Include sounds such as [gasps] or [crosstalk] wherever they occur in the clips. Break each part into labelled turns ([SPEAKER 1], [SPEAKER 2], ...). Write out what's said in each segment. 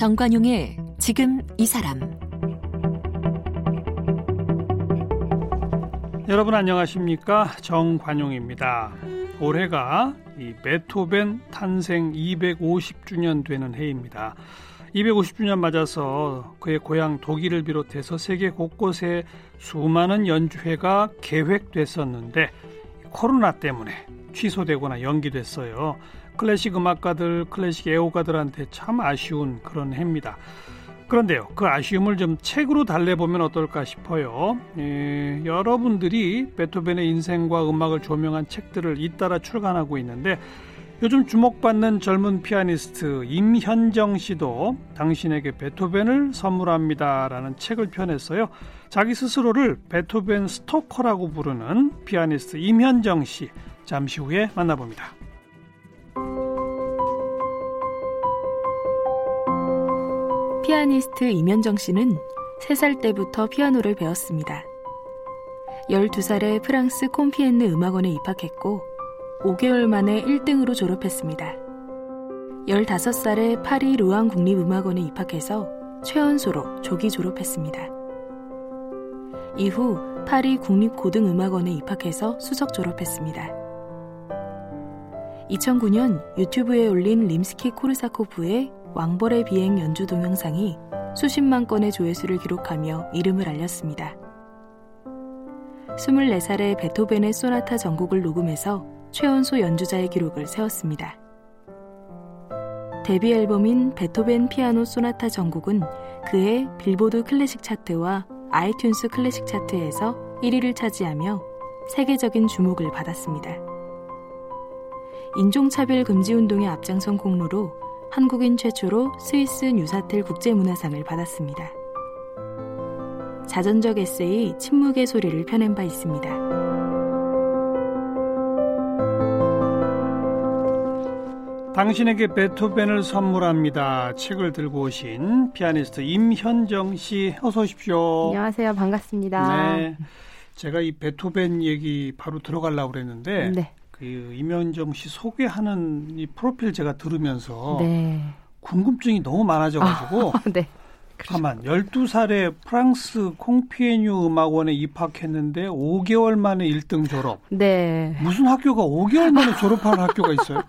[SPEAKER 1] 정관용의 지금 이 사람
[SPEAKER 2] 여러분 안녕하십니까 정관용입니다. 올해가 이 베토벤 탄생 250주년 되는 해입니다. 250주년 맞아서 그의 고향 독일을 비롯해서 세계 곳곳에 수많은 연주회가 계획됐었는데 코로나 때문에 취소되거나 연기됐어요. 클래식 음악가들, 클래식 애호가들한테 참 아쉬운 그런 해입니다. 그런데요, 그 아쉬움을 좀 책으로 달래보면 어떨까 싶어요. 예, 여러분들이 베토벤의 인생과 음악을 조명한 책들을 잇따라 출간하고 있는데 요즘 주목받는 젊은 피아니스트 임현정 씨도 당신에게 베토벤을 선물합니다 라는 책을 펴냈어요. 자기 스스로를 베토벤 스토커라고 부르는 피아니스트 임현정 씨 잠시 후에 만나봅니다.
[SPEAKER 3] 피아니스트 임현정 씨는 3살 때부터 피아노를 배웠습니다. 12살에 프랑스 콤피엔느 음악원에 입학했고 5개월 만에 1등으로 졸업했습니다. 15살에 파리 루앙 국립음악원에 입학해서 최연소로 조기 졸업했습니다. 이후 파리 국립고등음악원에 입학해서 수석 졸업했습니다. 2009년 유튜브에 올린 림스키 코르사코프의 왕벌의 비행 연주 동영상이 수십만 건의 조회수를 기록하며 이름을 알렸습니다. 24살에 베토벤의 소나타 전곡을 녹음해서 최연소 연주자의 기록을 세웠습니다. 데뷔 앨범인 베토벤 피아노 소나타 전곡은 그의 빌보드 클래식 차트와 아이튠스 클래식 차트에서 1위를 차지하며 세계적인 주목을 받았습니다. 인종차별 금지 운동의 앞장선 공로로 한국인 최초로 스위스 뉴사텔 국제문화상을 받았습니다. 자전적 에세이 침묵의 소리를 펴낸 바 있습니다.
[SPEAKER 2] 당신에게 베토벤을 선물합니다. 책을 들고 오신 피아니스트 임현정 씨 어서 오십시오.
[SPEAKER 4] 안녕하세요. 반갑습니다. 네.
[SPEAKER 2] 제가 이 베토벤 얘기 바로 들어가려고 그랬는데 네. 그 임현정 씨 소개하는 이 프로필 제가 들으면서 네. 궁금증이 너무 많아져 가지고 아, 네. 가만 12살에 프랑스 콩피에뉴 음악원에 입학했는데 5개월 만에 1등 졸업. 네. 무슨 학교가 5개월 만에 졸업하는 [laughs] 학교가 있어요?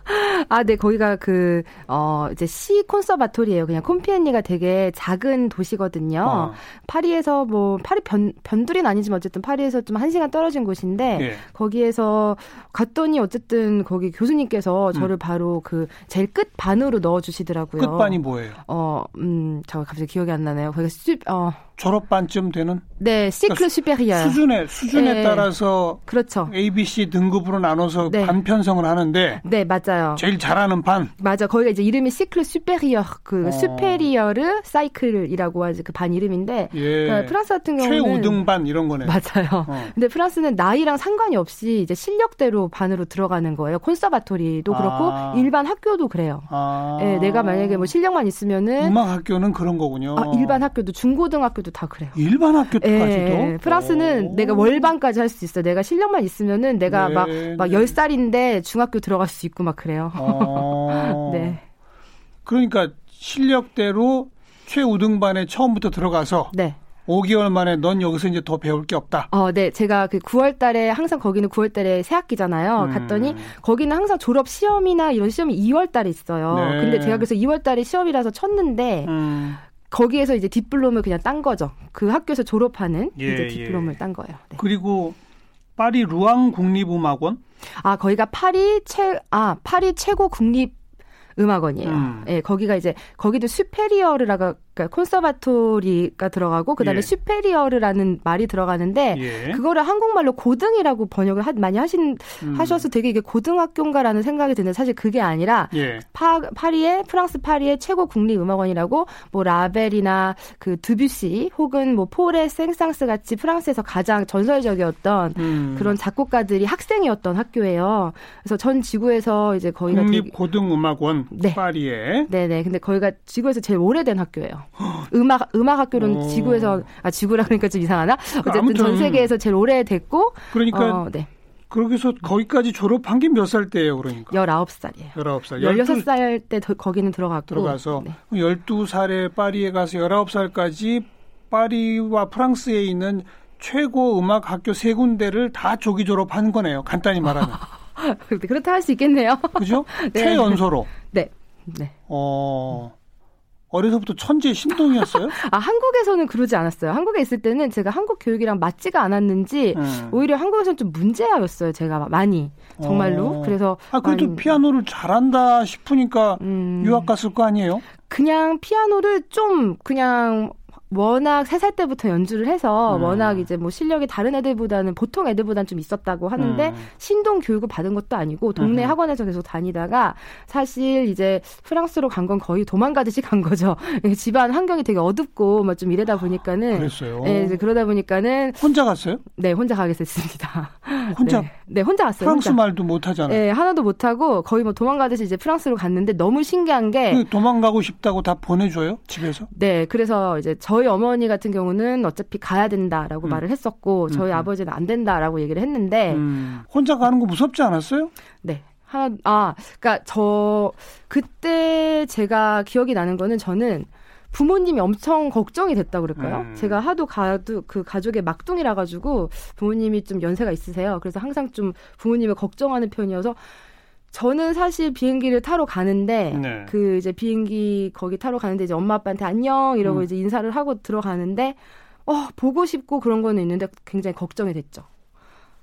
[SPEAKER 4] 아, 네, 거기가 그, 어, 이제 시 콘서바토리예요. 그냥 콤피엔니가 되게 작은 도시거든요. 어. 파리에서 뭐, 파리 변, 변두리는 아니지만 어쨌든 파리에서 좀 한 시간 떨어진 곳인데, 네. 거기에서 갔더니 어쨌든 거기 교수님께서 음. 저를 바로 그 제일 끝 반으로 넣어주시더라고요.
[SPEAKER 2] 끝반이 뭐예요?
[SPEAKER 4] 어, 음, 저 갑자기 기억이 안 나네요. 거기가 수, 어,
[SPEAKER 2] 졸업반쯤 되는
[SPEAKER 4] 네 시클 그러니까 supérieur
[SPEAKER 2] 수준에 수준에 네. 따라서
[SPEAKER 4] 그렇죠
[SPEAKER 2] A, B, C 등급으로 나눠서 네. 반 편성을 하는데
[SPEAKER 4] 네 맞아요
[SPEAKER 2] 제일 잘하는 반
[SPEAKER 4] 맞아 거기가 이제 이름이 cycle supérieur 그 어. supérieur 사이클이라고 하지 그 반 이름인데 예. 그러니까 프랑스 같은 경우는
[SPEAKER 2] 최우등 반 이런 거네
[SPEAKER 4] 맞아요 어. 근데 프랑스는 나이랑 상관이 없이 이제 실력대로 반으로 들어가는 거예요 conservatory도 그렇고 아. 일반 학교도 그래요 아. 네, 내가 만약에 뭐 실력만 있으면은
[SPEAKER 2] 음악 학교는 그런 거군요
[SPEAKER 4] 아, 일반 학교도 중고등학교도 다 그래요.
[SPEAKER 2] 일반 학교까지도? 네,
[SPEAKER 4] 플러스는 오. 내가 월반까지 할 수 있어. 내가 실력만 있으면은 내가 네, 막, 막 네. 10살인데 중학교 들어갈 수 있고 막 그래요. 아. [laughs] 네.
[SPEAKER 2] 그러니까 실력대로 최우등반에 처음부터 들어가서 네. 5개월 만에 넌 여기서 이제 더 배울 게 없다.
[SPEAKER 4] 어, 네. 제가 그 9월 달에 항상 거기는 9월 달에 새 학기잖아요. 음. 갔더니 거기는 항상 졸업 시험이나 이런 시험이 2월 달에 있어요. 네. 근데 제가 그래서 2월 달에 시험이라서 쳤는데 음. 거기에서 이제 diplôme을 그냥 딴 거죠. 그 학교에서 졸업하는 예, 이제 diplôme을 예. 딴 거예요.
[SPEAKER 2] 네. 그리고 파리 루앙 국립음악원?
[SPEAKER 4] 아, 거기가 파리 최, 아, 파리 최고 국립 음악원이에요. 음. 예, 거기가 이제 거기도 supérieur라가 그러니까 conservatory가 들어가고 그다음에 예. supérieur라는 말이 들어가는데 예. 그거를 한국말로 고등이라고 번역을 하, 많이 하신 음. 하셔서 되게 이게 고등학교인가라는 생각이 드는데 사실 그게 아니라 예. 파, 파리의 프랑스 파리의 최고 국립 음악원이라고 뭐 라벨이나 그 드뷔시 혹은 뭐 포레 생상스 같이 프랑스에서 가장 전설적이었던 음. 그런 작곡가들이 학생이었던 학교예요. 그래서 전 지구에서 이제 거기가
[SPEAKER 2] 국립 고등 음악원 네. 파리에
[SPEAKER 4] 네네 근데 거기가 지구에서 제일 오래된 학교예요. [gasps] 음악 음악 학교는 오. 지구에서 아 지구라 그러니까 좀 이상하나? 어쨌든 전 세계에서 제일 오래 됐고
[SPEAKER 2] 그러니까 어, 네. 그러게서 거기까지 졸업한 게 몇 살 때예요, 그러니까?
[SPEAKER 4] 19살이에요.
[SPEAKER 2] 19살.
[SPEAKER 4] 16살 때 거기는 들어갔고.
[SPEAKER 2] 들어가서 네. 12살에 파리에 가서 19살까지 파리와 프랑스에 있는 최고 음악 학교 세 군데를 다 조기 졸업한 거네요. 간단히 말하면. [laughs]
[SPEAKER 4] 그렇다 할 수 있겠네요.
[SPEAKER 2] 그죠? [laughs] 네. 최연소로.
[SPEAKER 4] 네. 네.
[SPEAKER 2] 어. 어려서부터 천재 신동이었어요? [laughs]
[SPEAKER 4] 아 한국에서는 그러지 않았어요. 한국에 있을 때는 제가 한국 교육이랑 맞지가 않았는지 음. 오히려 한국에서는 좀 문제아였어요. 제가 많이 정말로. 어. 그래서
[SPEAKER 2] 아 그래도 많이... 피아노를 잘한다 싶으니까 음. 유학 갔을 거 아니에요?
[SPEAKER 4] 그냥 피아노를 좀 그냥 워낙 세 살 때부터 연주를 해서 음. 워낙 이제 뭐 실력이 다른 애들보다는 보통 애들보다는 좀 있었다고 하는데 음. 신동 교육을 받은 것도 아니고 동네 음. 학원에서 계속 다니다가 사실 이제 프랑스로 간 건 거의 도망가듯이 간 거죠. [laughs] 집안 환경이 되게 어둡고 막 좀 이러다 보니까는
[SPEAKER 2] 그랬어요.
[SPEAKER 4] 네, 이제 그러다 보니까는
[SPEAKER 2] 혼자 갔어요?
[SPEAKER 4] 네, 혼자 가게 됐습니다. [laughs]
[SPEAKER 2] 혼자?
[SPEAKER 4] 네, 네 혼자 갔어요.
[SPEAKER 2] 프랑스
[SPEAKER 4] 혼자.
[SPEAKER 2] 말도 못 하잖아요.
[SPEAKER 4] 네, 하나도 못 하고 거의 뭐 도망가듯이 이제 프랑스로 갔는데 너무 신기한 게그
[SPEAKER 2] 도망가고 싶다고 다 보내줘요 집에서?
[SPEAKER 4] 네, 그래서 이제 저희 어머니 같은 경우는 어차피 가야 된다라고 음. 말을 했었고 저희 음. 아버지는 안 된다라고 얘기를 했는데 음.
[SPEAKER 2] 혼자 가는 거 무섭지 않았어요?
[SPEAKER 4] 네. 하나 아, 그러니까 저 그때 제가 기억이 나는 거는 저는 부모님이 엄청 걱정이 됐다고 그럴까요? 음. 제가 하도 가도 그 가족의 막둥이라 가지고 부모님이 좀 연세가 있으세요. 그래서 항상 좀 부모님을 걱정하는 편이어서 저는 사실 비행기를 타러 가는데 네. 그 이제 비행기 거기 타러 가는데 이제 엄마 아빠한테 안녕 이러고 음. 이제 인사를 하고 들어가는데 어 보고 싶고 그런 거는 있는데 굉장히 걱정이 됐죠.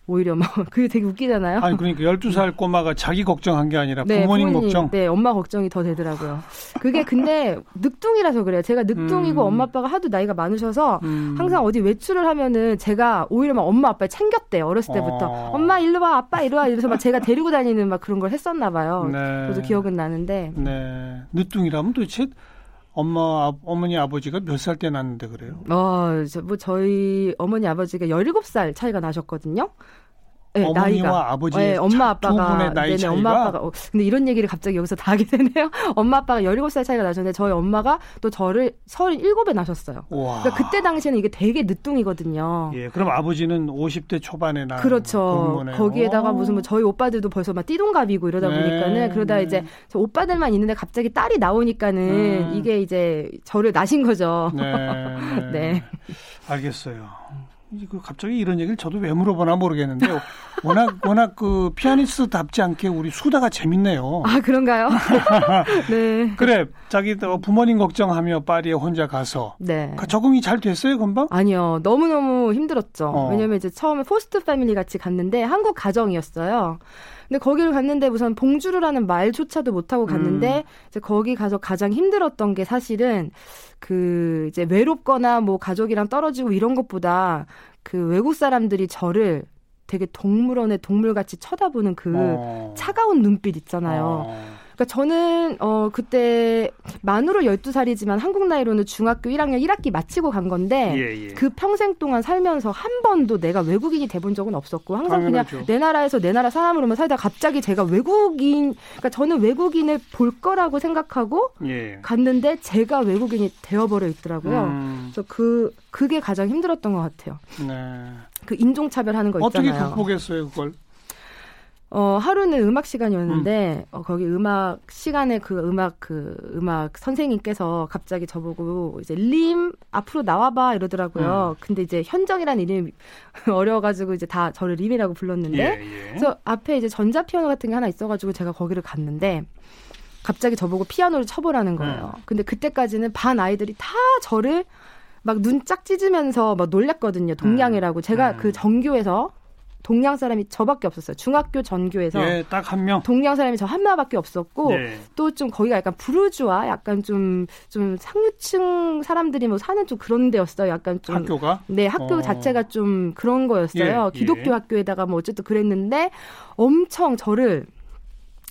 [SPEAKER 4] 오히려 막 [laughs] 그게 되게 웃기잖아요.
[SPEAKER 2] 아니 그러니까 12살 꼬마가 자기 걱정한 게 아니라 네, 부모님, 부모님, 걱정.
[SPEAKER 4] 네, 엄마 걱정이 더 되더라고요. 그게 근데 늑둥이라서 그래요. 제가 늑둥이고 음. 엄마 아빠가 하도 나이가 많으셔서 음. 항상 어디 외출을 하면은 제가 오히려 막 엄마 아빠 챙겼대요. 어렸을 때부터. 어. 엄마 일로 와, 아빠 이리 와 이래서 막 제가 데리고 다니는 막 그런 걸 했었나 봐요. 네. 그래서 기억은 나는데.
[SPEAKER 2] 네. 늑둥이라면 도대체 엄마, 어머니, 아버지가 몇 살 때 낳는데 그래요?
[SPEAKER 4] 어, 저, 뭐 저희 어머니, 아버지가 17살 차이가 나셨거든요.
[SPEAKER 2] 네, 어머니와 나이가. 아버지 네,
[SPEAKER 4] 엄마 아빠가
[SPEAKER 2] 분의 나이
[SPEAKER 4] 네네,
[SPEAKER 2] 차이가
[SPEAKER 4] 엄마 아빠가 어, 근데 이런 얘기를 갑자기 여기서 다 하게 되네요. [laughs] 엄마 아빠가 17살 차이가 나셨는데 저희 엄마가 또 저를 37에 나셨어요. 그러니까 그때 당시에는 이게 되게 늦둥이거든요.
[SPEAKER 2] 예, 그럼 아버지는 50대 초반에 나
[SPEAKER 4] 그렇죠. 거기에다가 무슨 뭐 저희 오빠들도 벌써 막 띠동갑이고 이러다 네, 보니까는 그러다 네. 이제 오빠들만 있는데 갑자기 딸이 나오니까는 음. 이게 이제 저를 나신 거죠.
[SPEAKER 2] 네. 네. [laughs] 네. 알겠어요. 그 갑자기 이런 얘기를 저도 왜 물어보나 모르겠는데 워낙 워낙 그 피아니스트답지 않게 우리 수다가 재밌네요.
[SPEAKER 4] 아 그런가요? [laughs] 네.
[SPEAKER 2] 그래 자기 부모님 걱정하며 파리에 혼자 가서 네. 그 적응이 잘 됐어요 금방?
[SPEAKER 4] 아니요 너무 너무 힘들었죠. 어. 왜냐면 이제 처음에 포스트 패밀리 같이 갔는데 한국 가정이었어요. 근데 거기를 갔는데 우선 봉주르라는 말조차도 못하고 갔는데 음. 이제 거기 가서 가장 힘들었던 게 사실은 그 이제 외롭거나 뭐 가족이랑 떨어지고 이런 것보다 그 외국 사람들이 저를 되게 동물원의 동물같이 쳐다보는 그 어. 차가운 눈빛 있잖아요. 어. 그러니까 저는 어 그때 만으로 12살이지만 한국 나이로는 중학교 1학년 1학기 마치고 간 건데 예, 예. 그 평생 동안 살면서 한 번도 내가 외국인이 돼본 적은 없었고 항상 당연하죠. 그냥 내 나라에서 내 나라 사람으로만 살다 갑자기 제가 외국인 그러니까 저는 외국인을 볼 거라고 생각하고 예. 갔는데 제가 외국인이 되어버려 있더라고요. 음. 그래서 그 그게 가장 힘들었던 것 같아요. 네. 그 인종차별하는 거
[SPEAKER 2] 있잖아요.
[SPEAKER 4] 어떻게
[SPEAKER 2] 극복했어요, 그걸?
[SPEAKER 4] 어, 하루는 음악 시간이었는데, 음. 어, 거기 음악 시간에 그 음악, 그 음악 선생님께서 갑자기 저보고 이제 림, 앞으로 나와봐 이러더라고요. 음. 근데 이제 현정이라는 이름이 [laughs] 어려워가지고 이제 다 저를 림이라고 불렀는데, 예, 예. 그래서 앞에 이제 전자피아노 같은 게 하나 있어가지고 제가 거기를 갔는데, 갑자기 저보고 피아노를 쳐보라는 거예요. 음. 근데 그때까지는 반 아이들이 다 저를 막 눈 짝 찢으면서 막 놀렸거든요. 동양이라고. 제가 음. 그 정교에서 동양 사람이 저밖에 없었어요. 중학교 전교에서
[SPEAKER 2] 예, 딱한 명.
[SPEAKER 4] 동양 사람이 저한 명밖에 없었고 예. 또좀 거기가 약간 부르주아 약간 좀좀 좀 상류층 사람들이 뭐 사는 좀 그런 데였어요. 약간 좀
[SPEAKER 2] 학교가
[SPEAKER 4] 네 학교 어. 자체가 좀 그런 거였어요. 예, 예. 기독교 학교에다가 뭐 어쨌든 그랬는데 엄청 저를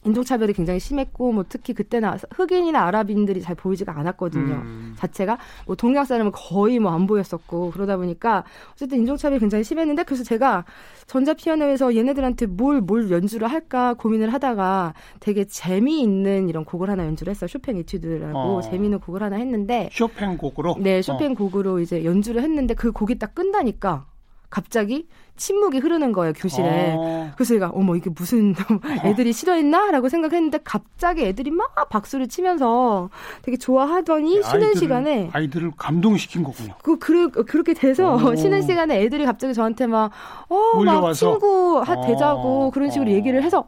[SPEAKER 4] 인종차별이 굉장히 심했고 뭐 특히 그때는 흑인이나 아랍인들이 잘 보이지가 않았거든요. 음. 자체가 뭐 동양 사람은 거의 뭐 안 보였었고 그러다 보니까 어쨌든 인종차별이 굉장히 심했는데 그래서 제가 전자 피아노에서 얘네들한테 뭘 뭘 연주를 할까 고민을 하다가 되게 재미있는 이런 곡을 하나 연주를 했어요. 쇼팽 에튜드라고 어. 재미있는 곡을 하나 했는데
[SPEAKER 2] 쇼팽 곡으로
[SPEAKER 4] 네 쇼팽 어. 곡으로 이제 연주를 했는데 그 곡이 딱 끝나니까 갑자기 침묵이 흐르는 거예요 교실에. 어. 그래서 제가 어머 이게 무슨 [laughs] 애들이 싫어했나라고 생각했는데 갑자기 애들이 막 박수를 치면서 되게 좋아하더니 네, 쉬는 아이들을, 시간에
[SPEAKER 2] 아이들을 감동시킨 거군요.
[SPEAKER 4] 그, 그 그렇게 돼서 오. [laughs] 쉬는 시간에 애들이 갑자기 저한테 막 어막 친구 하, 되자고 어. 그런 식으로 어. 얘기를 해서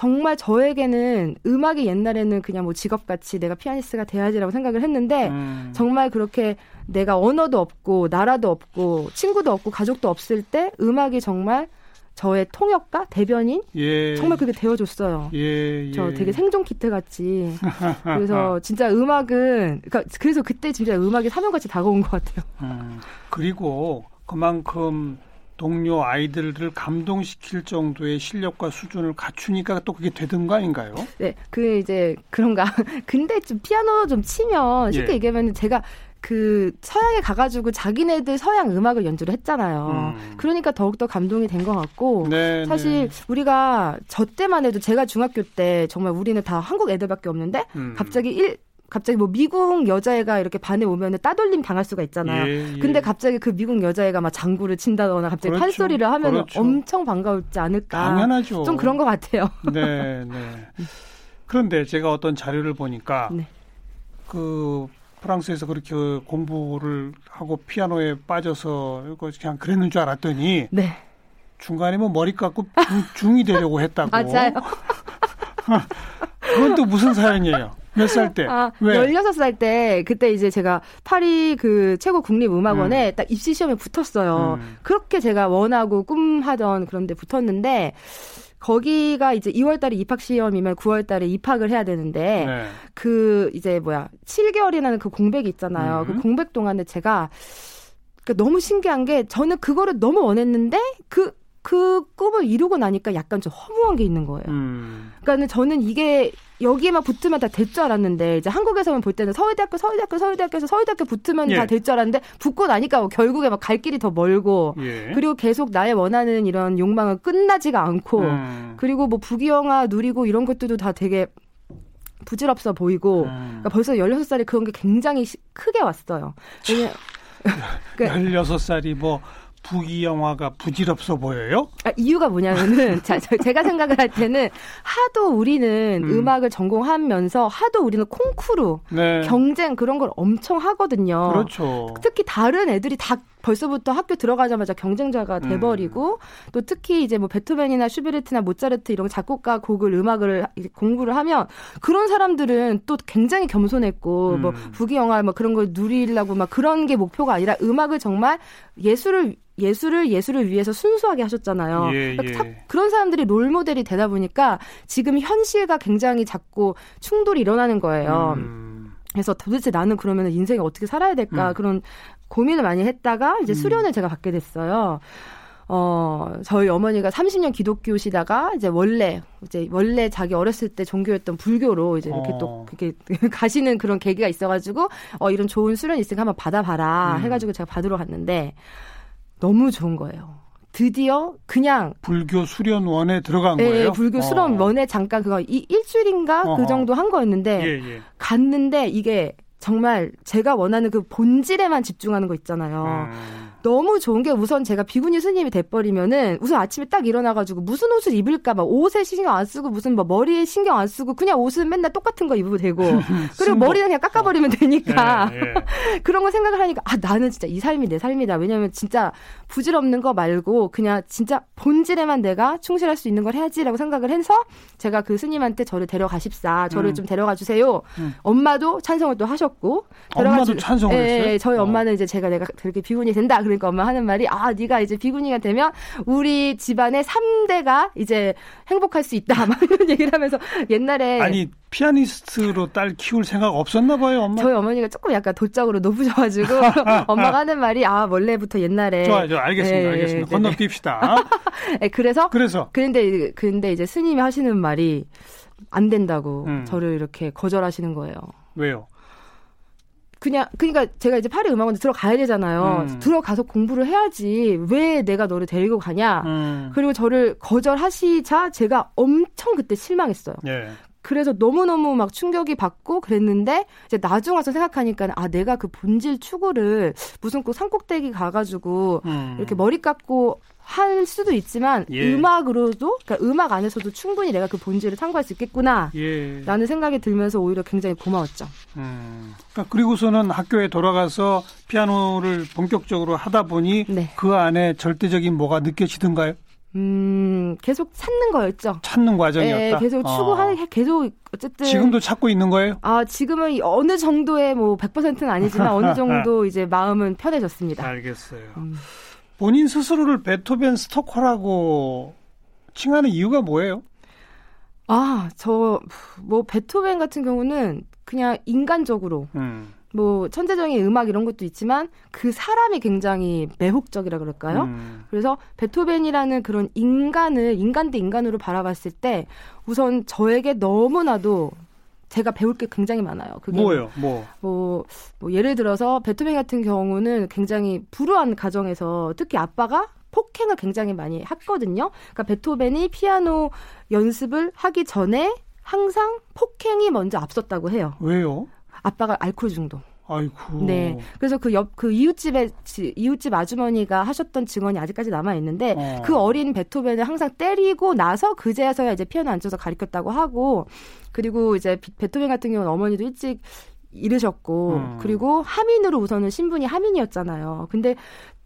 [SPEAKER 4] 정말 저에게는 음악이 옛날에는 그냥 뭐 직업같이 내가 피아니스트가 돼야지라고 생각을 했는데 음. 정말 그렇게 내가 언어도 없고 나라도 없고 친구도 없고 가족도 없을 때 음악이 정말 저의 통역가 대변인 예. 정말 그게 되어줬어요. 예, 예. 저 되게 생존 키트 같이 [laughs] 그래서 진짜 음악은 그러니까 그래서 그때 진짜 음악이 사명같이 다가온 것 같아요. 음,
[SPEAKER 2] 그리고 그만큼 동료 아이들을 감동시킬 정도의 실력과 수준을 갖추니까 또 그게 되던 거 아닌가요?
[SPEAKER 4] 네, 그 이제 그런가. [laughs] 근데 좀 피아노 좀 치면 쉽게 예. 얘기하면 제가 그 서양에 가가지고 자기네들 서양 음악을 연주를 했잖아요. 음. 그러니까 더욱더 감동이 된 것 같고 네, 사실 네. 우리가 저 때만 해도 제가 중학교 때 정말 우리는 다 한국 애들밖에 없는데 음. 갑자기 일 갑자기 뭐 미국 여자애가 이렇게 반에 오면은 따돌림 당할 수가 있잖아요. 예, 예. 근데 갑자기 그 미국 여자애가 막 장구를 친다거나 갑자기 그렇죠. 판소리를 하면 그렇죠. 엄청 반가울지 않을까.
[SPEAKER 2] 당연하죠.
[SPEAKER 4] 좀 그런 것 같아요. [laughs]
[SPEAKER 2] 네, 네. 그런데 제가 어떤 자료를 보니까 [laughs] 네. 그 프랑스에서 그렇게 공부를 하고 피아노에 빠져서 그냥 그랬는 줄 알았더니 네. 중간에 뭐 머리 깎고 중, 이 되려고 했다고. [laughs]
[SPEAKER 4] 맞아요.
[SPEAKER 2] 그건 또 무슨 사연이에요? 몇 살 때? 아,
[SPEAKER 4] 왜? 16살 때, 그때 이제 제가 파리 그 최고 국립음악원에 음. 딱 입시 시험에 붙었어요. 음. 그렇게 제가 원하고 꿈하던 그런 데 붙었는데, 거기가 이제 2월 달에 입학 시험이면 9월 달에 입학을 해야 되는데 네. 그 이제 뭐야 7개월이라는 그 공백이 있잖아요. 그 음. 그 공백 동안에 제가 그러니까 너무 신기한 게 저는 그거를 너무 원했는데 그 그 꿈을 이루고 나니까 약간 좀 허무한 게 있는 거예요. 음. 그러니까 저는 이게 여기에만 붙으면 다 될 줄 알았는데 이제 한국에서만 볼 때는 서울대학교, 서울대학교, 서울대학교에서 서울대학교 붙으면 예. 다될 줄 알았는데 붙고 나니까 뭐 결국에 막 갈 길이 더 멀고 예. 그리고 계속 나의 원하는 이런 욕망은 끝나지가 않고 음. 그리고 뭐 부귀영화 누리고 이런 것들도 다 되게 부질없어 보이고 음. 그러니까 벌써 16살이 그런 게 굉장히 크게 왔어요. 왜냐
[SPEAKER 2] 16살이 뭐 북이 영화가 부질없어 보여요?
[SPEAKER 4] 아, 이유가 뭐냐면은 [laughs] 자, 제가 생각을 할 때는 하도 우리는 음. 악을 전공하면서 하도 우리는 콩쿠르 네. 경쟁 그런 걸 엄청 하거든요.
[SPEAKER 2] 그렇죠.
[SPEAKER 4] 특히 다른 애들이 다 벌써부터 학교 들어가자마자 경쟁자가 음. 돼버리고 음. 또 특히 이제 뭐 베토벤이나 슈베르트나 모차르트 이런 작곡가 곡을 음악을 공부를 하면 그런 사람들은 또 굉장히 겸손했고 음. 뭐 부귀 영화 뭐 그런 걸 누리려고 막 그런 게 목표가 아니라 음악을 정말 예술을 예술을 예술을 위해서 순수하게 하셨잖아요. 예, 그러니까 예. 그런 사람들이 롤 모델이 되다 보니까 지금 현실과 굉장히 자꾸 충돌이 일어나는 거예요. 음. 그래서 도대체 나는 그러면 인생에 어떻게 살아야 될까 음. 그런 고민을 많이 했다가 이제 음. 수련을 음. 제가 받게 됐어요. 어, 저희 어머니가 30년 기독교시다가 이제 원래 이제 원래 자기 어렸을 때 종교였던 불교로 이제 이렇게 어. 또 그렇게 [laughs] 가시는 그런 계기가 있어 가지고 어 이런 좋은 수련 있으니까 한번 받아 봐라 음. 해가지고 제가 받으러 갔는데 너무 좋은 거예요. 드디어 그냥
[SPEAKER 2] 불교 수련원에 들어간
[SPEAKER 4] 네,
[SPEAKER 2] 거예요.
[SPEAKER 4] 불교 어. 수련원에 잠깐 그거 이, 일주일인가 그 어허. 그 정도 한 거였는데 예, 예. 갔는데 이게 정말 제가 원하는 그 본질에만 집중하는 거 있잖아요. 음. 너무 좋은 게 우선 제가 비구니 스님이 돼버리면은 우선 아침에 딱 일어나가지고 무슨 옷을 입을까 막 옷에 신경 안 쓰고 무슨 뭐 머리에 신경 안 쓰고 그냥 옷은 맨날 똑같은 거 입으면 되고 [laughs] 그리고 머리는 그냥 깎아버리면 되니까 예, 예. [laughs] 그런 거 생각을 하니까 아 나는 진짜 이 삶이 내 삶이다 왜냐면 진짜 부질없는 거 말고 그냥 진짜 본질에만 내가 충실할 수 있는 걸 해야지라고 생각을 해서 제가 그 스님한테 저를 데려가십사 저를 음. 좀 데려가 주세요 음. 엄마도 찬성을 또 하셨고
[SPEAKER 2] 엄마도 찬성을 예, 했어요?
[SPEAKER 4] 예, 저희 어. 엄마는 이제 제가 내가 그렇게 비구니 된다 그러니까 엄마 하는 말이 아 네가 이제 비구니가 되면 우리 집안의 3대가 이제 행복할 수 있다 [laughs] 막 이런 얘기를 하면서 옛날에
[SPEAKER 2] 아니 피아니스트로 딸 키울 생각 없었나 봐요 엄마
[SPEAKER 4] 저희 어머니가 조금 약간 도적으로 높으셔가지고 [laughs] 엄마가 하는 말이 아 원래부터 옛날에
[SPEAKER 2] 좋아요 좋아 알겠습니다 네, 알겠습니다 건너뛰시다
[SPEAKER 4] 네, [laughs] 그래서 그래서 그런데 그런데 이제 스님이 하시는 말이 안 된다고 음. 저를 이렇게 거절하시는 거예요.
[SPEAKER 2] 왜요?
[SPEAKER 4] 그냥 그러니까 제가 이제 파리 음악원에 들어가야 되잖아요. 음. 들어가서 공부를 해야지 왜 내가 너를 데리고 가냐. 음. 그리고 저를 거절하시자 제가 엄청 그때 실망했어요. 예. 그래서 너무너무 막 충격이 받고 그랬는데 이제 나중 와서 생각하니까 아 내가 그 본질 추구를 무슨 꼭 산꼭대기 가가지고 음. 이렇게 머리 깎고 할 수도 있지만 예. 음악으로도 그러니까 음악 안에서도 충분히 내가 그 본질을 탐구할 수 있겠구나라는 예. 생각이 들면서 오히려 굉장히 고마웠죠. 음.
[SPEAKER 2] 그러니까 그리고서는 학교에 돌아가서 피아노를 본격적으로 하다 보니 네. 그 안에 절대적인 뭐가 느껴지던가요?
[SPEAKER 4] 음, 계속 찾는 거였죠.
[SPEAKER 2] 찾는 과정이었다. 네,
[SPEAKER 4] 계속 추구하는, 어. 계속 어쨌든.
[SPEAKER 2] 지금도 찾고 있는 거예요?
[SPEAKER 4] 아, 지금은 어느 정도의 뭐 100%는 아니지만 어느 [laughs] 정도 이제 마음은 편해졌습니다.
[SPEAKER 2] 알겠어요. 음. 본인 스스로를 베토벤 스토커라고 칭하는 이유가 뭐예요?
[SPEAKER 4] 아, 저, 뭐, 베토벤 같은 경우는 그냥 인간적으로, 음. 뭐, 천재적인 음악 이런 것도 있지만 그 사람이 굉장히 매혹적이라 그럴까요? 음. 그래서 베토벤이라는 그런 인간을, 인간 대 인간으로 바라봤을 때 우선 저에게 너무나도 제가 배울 게 굉장히 많아요.
[SPEAKER 2] 그게 뭐예요? 뭐?
[SPEAKER 4] 뭐, 뭐 예를 들어서 베토벤 같은 경우는 굉장히 불우한 가정에서 특히 아빠가 폭행을 굉장히 많이 했거든요. 그러니까 베토벤이 피아노 연습을 하기 전에 항상 폭행이 먼저 앞섰다고 해요.
[SPEAKER 2] 왜요?
[SPEAKER 4] 아빠가 알코올 중독.
[SPEAKER 2] 아이고.
[SPEAKER 4] 네. 그래서 그 옆, 그 이웃집에, 이웃집 아주머니가 하셨던 증언이 아직까지 남아있는데, 어. 그 어린 베토벤을 항상 때리고 나서 그제서야 이제 피아노 앉아서 가르쳤다고 하고, 그리고 이제 베토벤 같은 경우는 어머니도 일찍 잃으셨고, 음. 그리고 하민으로 우선은 신분이 하민이었잖아요. 근데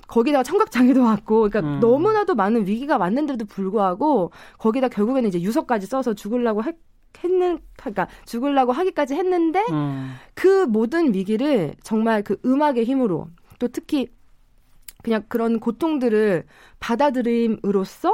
[SPEAKER 4] 거기다가 청각장애도 왔고, 그러니까 음. 너무나도 많은 위기가 왔는데도 불구하고, 거기다 결국에는 이제 유서까지 써서 죽으려고 했, 했는 그러니까 죽으려고 하기까지 했는데 음. 그 모든 위기를 정말 그 음악의 힘으로 또 특히 그냥 그런 고통들을 받아들임으로써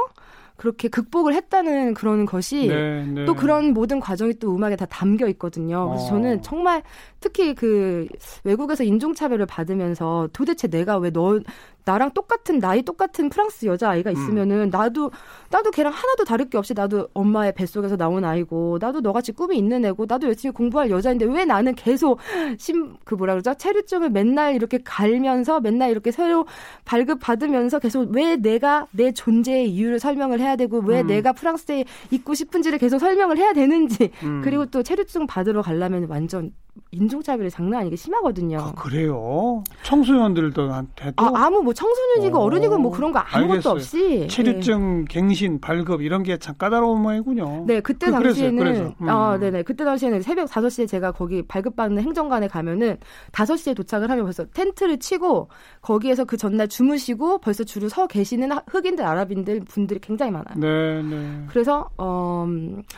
[SPEAKER 4] 그렇게 극복을 했다는 그런 것이 네, 네. 또 그런 모든 과정이 또 음악에 다 담겨 있거든요. 그래서 어. 저는 정말 특히 그 외국에서 인종차별을 받으면서 도대체 내가 왜 너 나랑 똑같은 나이 똑같은 프랑스 여자 아이가 음. 있으면은 음. 나도 나도 걔랑 하나도 다를 게 없이 나도 엄마의 뱃속에서 나온 아이고 나도 너같이 꿈이 있는 애고 나도 열심히 공부할 여자인데 왜 나는 계속 심 그 뭐라 그러죠 체류증을 맨날 이렇게 갈면서 맨날 이렇게 새로 발급 받으면서 계속 왜 내가 내 존재의 이유를 설명을 해야 되고 왜 음. 내가 프랑스에 있고 싶은지를 계속 설명을 해야 되는지 음. 그리고 또 체류증 받으러 가려면 완전 인종차별이 장난 아니게 심하거든요.
[SPEAKER 2] 아, 그래요? 청소년들도 한테도
[SPEAKER 4] 아, 아무 뭐 청소년이고 어, 른이고 뭐 그런 거 아무것도 알겠어요. 없이
[SPEAKER 2] 체류증, 네. 갱신, 발급 이런 게 참 까다로운 모양이군요.
[SPEAKER 4] 네, 그때 그, 당시에는 그래서. 음. 아, 네 네. 그때 당시에는 새벽 5시에 제가 거기 발급받는 행정관에 가면은 5시에 도착을 하면 벌써 텐트를 치고 거기에서 그 전날 주무시고 벌써 줄을 서 계시는 흑인들, 아랍인들 분들이 굉장히 많아요.
[SPEAKER 2] 네, 네.
[SPEAKER 4] 그래서 어,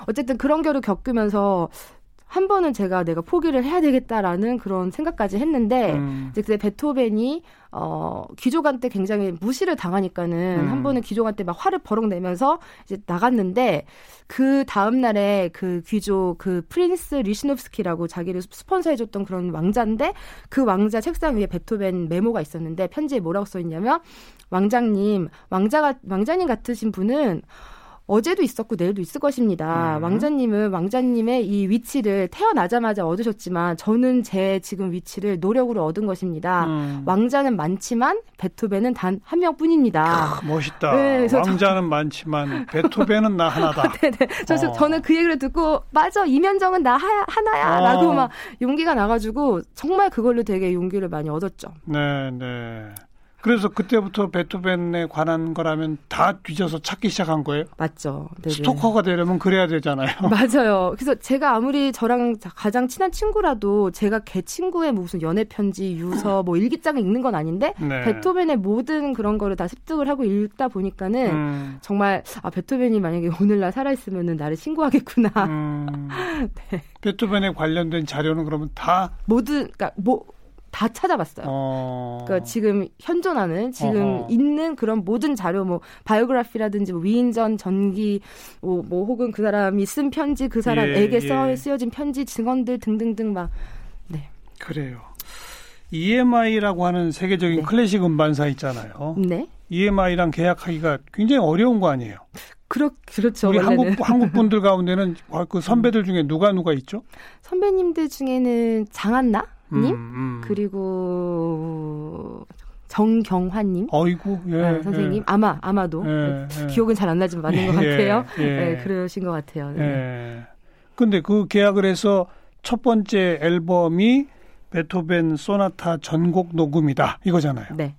[SPEAKER 4] 어쨌든 그런 결을 겪으면서 한 번은 제가 내가 포기를 해야 되겠다라는 그런 생각까지 했는데 음. 이제 그때 베토벤이 어 귀족한테 굉장히 무시를 당하니까는 음. 한 번은 귀족한테 막 화를 버럭 내면서 이제 나갔는데 그 다음 날에 그 귀족 그 프린스 리시노프스키라고 자기를 스폰서해 줬던 그런 왕자인데 그 왕자 책상 위에 베토벤 메모가 있었는데 편지에 뭐라고 써 있냐면 왕장님 왕자가 왕자님 같으신 분은 어제도 있었고 내일도 있을 것입니다. 음. 왕자님은 왕자님의 이 위치를 태어나자마자 얻으셨지만 저는 제 지금 위치를 노력으로 얻은 것입니다. 음. 왕자는 많지만 베토벤은 단 한 명뿐입니다.
[SPEAKER 2] 크, 멋있다. 네, 왕자는 저, 많지만 베토벤은 나 하나다. [laughs]
[SPEAKER 4] 네네. 저, 어. 저는 그 얘기를 듣고 맞아 이면정은 나 하, 하나야라고 어. 막 용기가 나가지고 정말 그걸로 되게 용기를 많이 얻었죠.
[SPEAKER 2] 네, 네. 그래서 그때부터 베토벤에 관한 거라면 다 뒤져서 찾기 시작한 거예요?
[SPEAKER 4] 맞죠.
[SPEAKER 2] 네네. 스토커가 되려면 그래야 되잖아요. [laughs]
[SPEAKER 4] 맞아요. 그래서 제가 아무리 저랑 가장 친한 친구라도 제가 걔 친구의 무슨 연애 편지, 유서, [laughs] 뭐 일기장을 읽는 건 아닌데 네. 베토벤의 모든 그런 거를 다 습득을 하고 읽다 보니까는 음. 정말 아 베토벤이 만약에 오늘날 살아 있으면은 나를 신고하겠구나. 음. [laughs]
[SPEAKER 2] 네. 베토벤에 관련된 자료는 그러면 다
[SPEAKER 4] 모든 그러니까 뭐 다 찾아봤어요. 어... 그러니까 지금 현존하는 지금 어허. 있는 그런 모든 자료 뭐 바이오그래피라든지 뭐 위인전 전기 뭐, 뭐 혹은 그 사람이 쓴 편지 그 사람에게 예, 예. 쓰여진 편지 증언들 등등등 막 네.
[SPEAKER 2] 그래요. EMI라고 하는 세계적인 네. 클래식 음반사 있잖아요.
[SPEAKER 4] 네.
[SPEAKER 2] EMI랑 계약하기가 굉장히 어려운 거 아니에요?
[SPEAKER 4] 그렇 그렇죠.
[SPEAKER 2] 우리 원래는. 한국 한국 분들 [laughs] 가운데는 그 선배들 중에 누가 누가 있죠?
[SPEAKER 4] 선배님들 중에는 장한나 님 음, 음. 그리고 정경환님.
[SPEAKER 2] 어이구, 예,
[SPEAKER 4] 네, 선생님. 예. 아마, 아마도. 예, 예. 기억은 잘 안 나지만 맞는 예, 것 같아요. 예, 네, 그러신 것 같아요. 네.
[SPEAKER 2] 예. 근데 그 계약을 해서 첫 번째 앨범이 베토벤 소나타 전곡 녹음이다. 이거잖아요.
[SPEAKER 4] 네.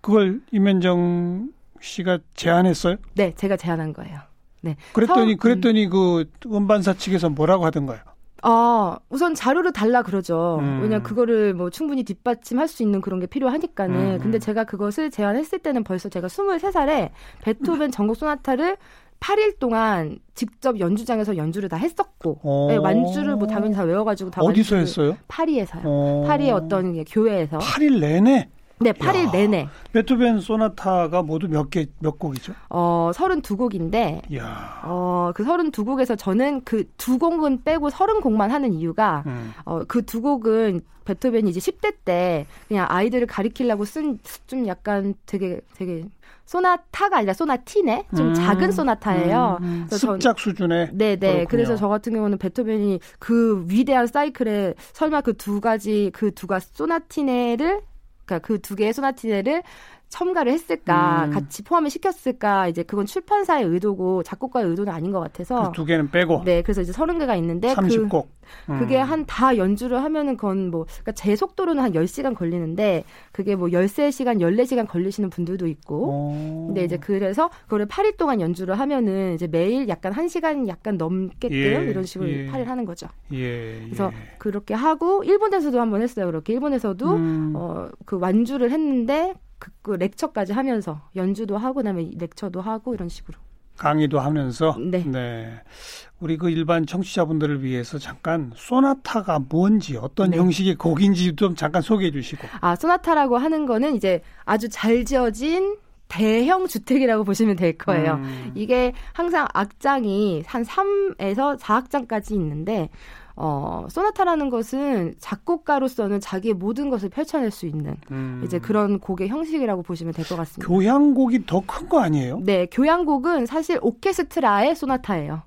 [SPEAKER 2] 그걸 임현정 씨가 제안했어요?
[SPEAKER 4] 네, 제가 제안한 거예요. 네.
[SPEAKER 2] 그랬더니, 서, 그랬더니 음. 그 음반사 측에서 뭐라고 하던가요?
[SPEAKER 4] 아, 우선 자료를 달라 그러죠. 음. 왜냐 그거를 뭐 충분히 뒷받침할 수 있는 그런 게 필요하니까는. 음. 근데 제가 그것을 제안했을 때는 벌써 제가 23살에 베토벤 전곡 소나타를 8일 동안 직접 연주장에서 연주를 다 했었고 네, 완주를 뭐 당연히 다 외워가지고 다
[SPEAKER 2] 어디서 했어요?
[SPEAKER 4] 파리에서요. 오. 파리의 어떤 교회에서.
[SPEAKER 2] 8일 내내.
[SPEAKER 4] 네, 8일 야, 내내.
[SPEAKER 2] 베토벤 소나타가 모두 몇 개, 몇 곡이죠?
[SPEAKER 4] 어, 32곡인데, 야. 어, 그 32곡에서 저는 그 두 곡은 빼고 30곡만 하는 이유가, 음. 어, 그 두 곡은 베토벤이 이제 10대 때 그냥 아이들을 가리키려고 쓴 좀 약간 되게, 되게 소나타가 아니라 소나티네 좀 음, 작은 소나타예요.
[SPEAKER 2] 음, 음. 습작 수준의.
[SPEAKER 4] 네네. 네. 그래서 저 같은 경우는 베토벤이 그 위대한 사이클에 설마 그 두 가지 그 두가 소나티네를 그러니까 그 두 개의 소나티네를 첨가를 했을까, 음. 같이 포함을 시켰을까, 이제 그건 출판사의 의도고 작곡가의 의도는 아닌 것 같아서.
[SPEAKER 2] 그 두 개는 빼고.
[SPEAKER 4] 네, 그래서 이제 서른 개가 있는데.
[SPEAKER 2] 30곡.
[SPEAKER 4] 그, 음. 그게 한 다 연주를 하면은 그건 뭐, 그러니까 제 속도로는 한 10시간 걸리는데, 그게 뭐 13시간, 14시간 걸리시는 분들도 있고. 오. 근데 이제 그래서 그거를 8일 동안 연주를 하면은 이제 매일 약간 1시간 약간 넘게끔 예. 이런 식으로 예. 8일 하는 거죠.
[SPEAKER 2] 예.
[SPEAKER 4] 그래서 예. 그렇게 하고, 일본에서도 한번 했어요. 그렇게. 일본에서도, 음. 어, 그 완주를 했는데, 그, 그 렉처까지 하면서 연주도 하고 그다음에 렉처도 하고 이런 식으로
[SPEAKER 2] 강의도 하면서
[SPEAKER 4] 네.
[SPEAKER 2] 네. 우리 그 일반 청취자분들을 위해서 잠깐 소나타가 뭔지 어떤 네. 형식의 곡인지 좀 잠깐 소개해 주시고.
[SPEAKER 4] 아, 소나타라고 하는 거는 이제 아주 잘 지어진 대형 주택이라고 보시면 될 거예요. 음. 이게 항상 악장이 한 3에서 4악장까지 있는데 어, 소나타라는 것은 작곡가로서는 자기의 모든 것을 펼쳐낼 수 있는 음. 이제 그런 곡의 형식이라고 보시면 될 것 같습니다.
[SPEAKER 2] 교향곡이 더 큰 거 아니에요?
[SPEAKER 4] 네, 교향곡은 사실 오케스트라의 소나타예요.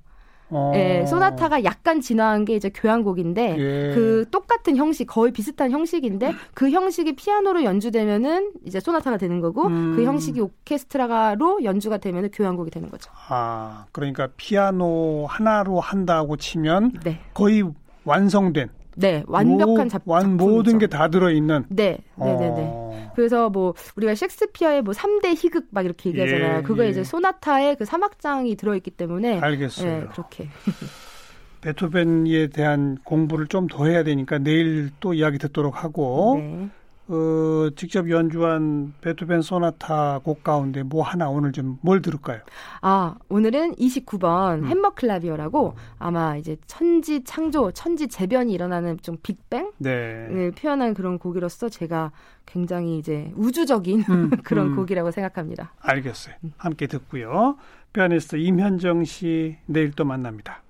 [SPEAKER 4] 어. 예, 소나타가 약간 진화한 게 이제 교향곡인데 예. 그 똑같은 형식 거의 비슷한 형식인데 그 형식이 피아노로 연주되면은 이제 소나타가 되는 거고 음. 그 형식이 오케스트라로 연주가 되면은 교향곡이 되는 거죠.
[SPEAKER 2] 아, 그러니까 피아노 하나로 한다고 치면 네. 거의 완성된
[SPEAKER 4] 네, 완벽한 작, 완
[SPEAKER 2] 모든 게 다 들어 있는.
[SPEAKER 4] 네, 네, 네, 네. 어. 그래서 뭐 우리가 셰익스피어의 뭐 3대 희극 막 이렇게 얘기하잖아요. 예, 그거에 예. 이제 소나타의 그 사막장이 들어 있기 때문에
[SPEAKER 2] 알겠어요.
[SPEAKER 4] 네, 그렇게. [laughs]
[SPEAKER 2] 베토벤에 대한 공부를 좀 더 해야 되니까 내일 또 이야기 듣도록 하고 네. 어, 직접 연주한 베토벤 소나타 곡 가운데 뭐 하나 오늘 좀 뭘 들을까요?
[SPEAKER 4] 아, 오늘은 29번 음. 햄버 클라비어라고 아마 이제 천지 창조, 천지 재변이 일어나는 좀 빅뱅을 네. 표현한 그런 곡이로서 제가 굉장히 이제 우주적인 음, [laughs] 그런 음. 곡이라고 생각합니다.
[SPEAKER 2] 알겠어요. 함께 듣고요. 피아니스트 임현정 씨 내일 또 만납니다.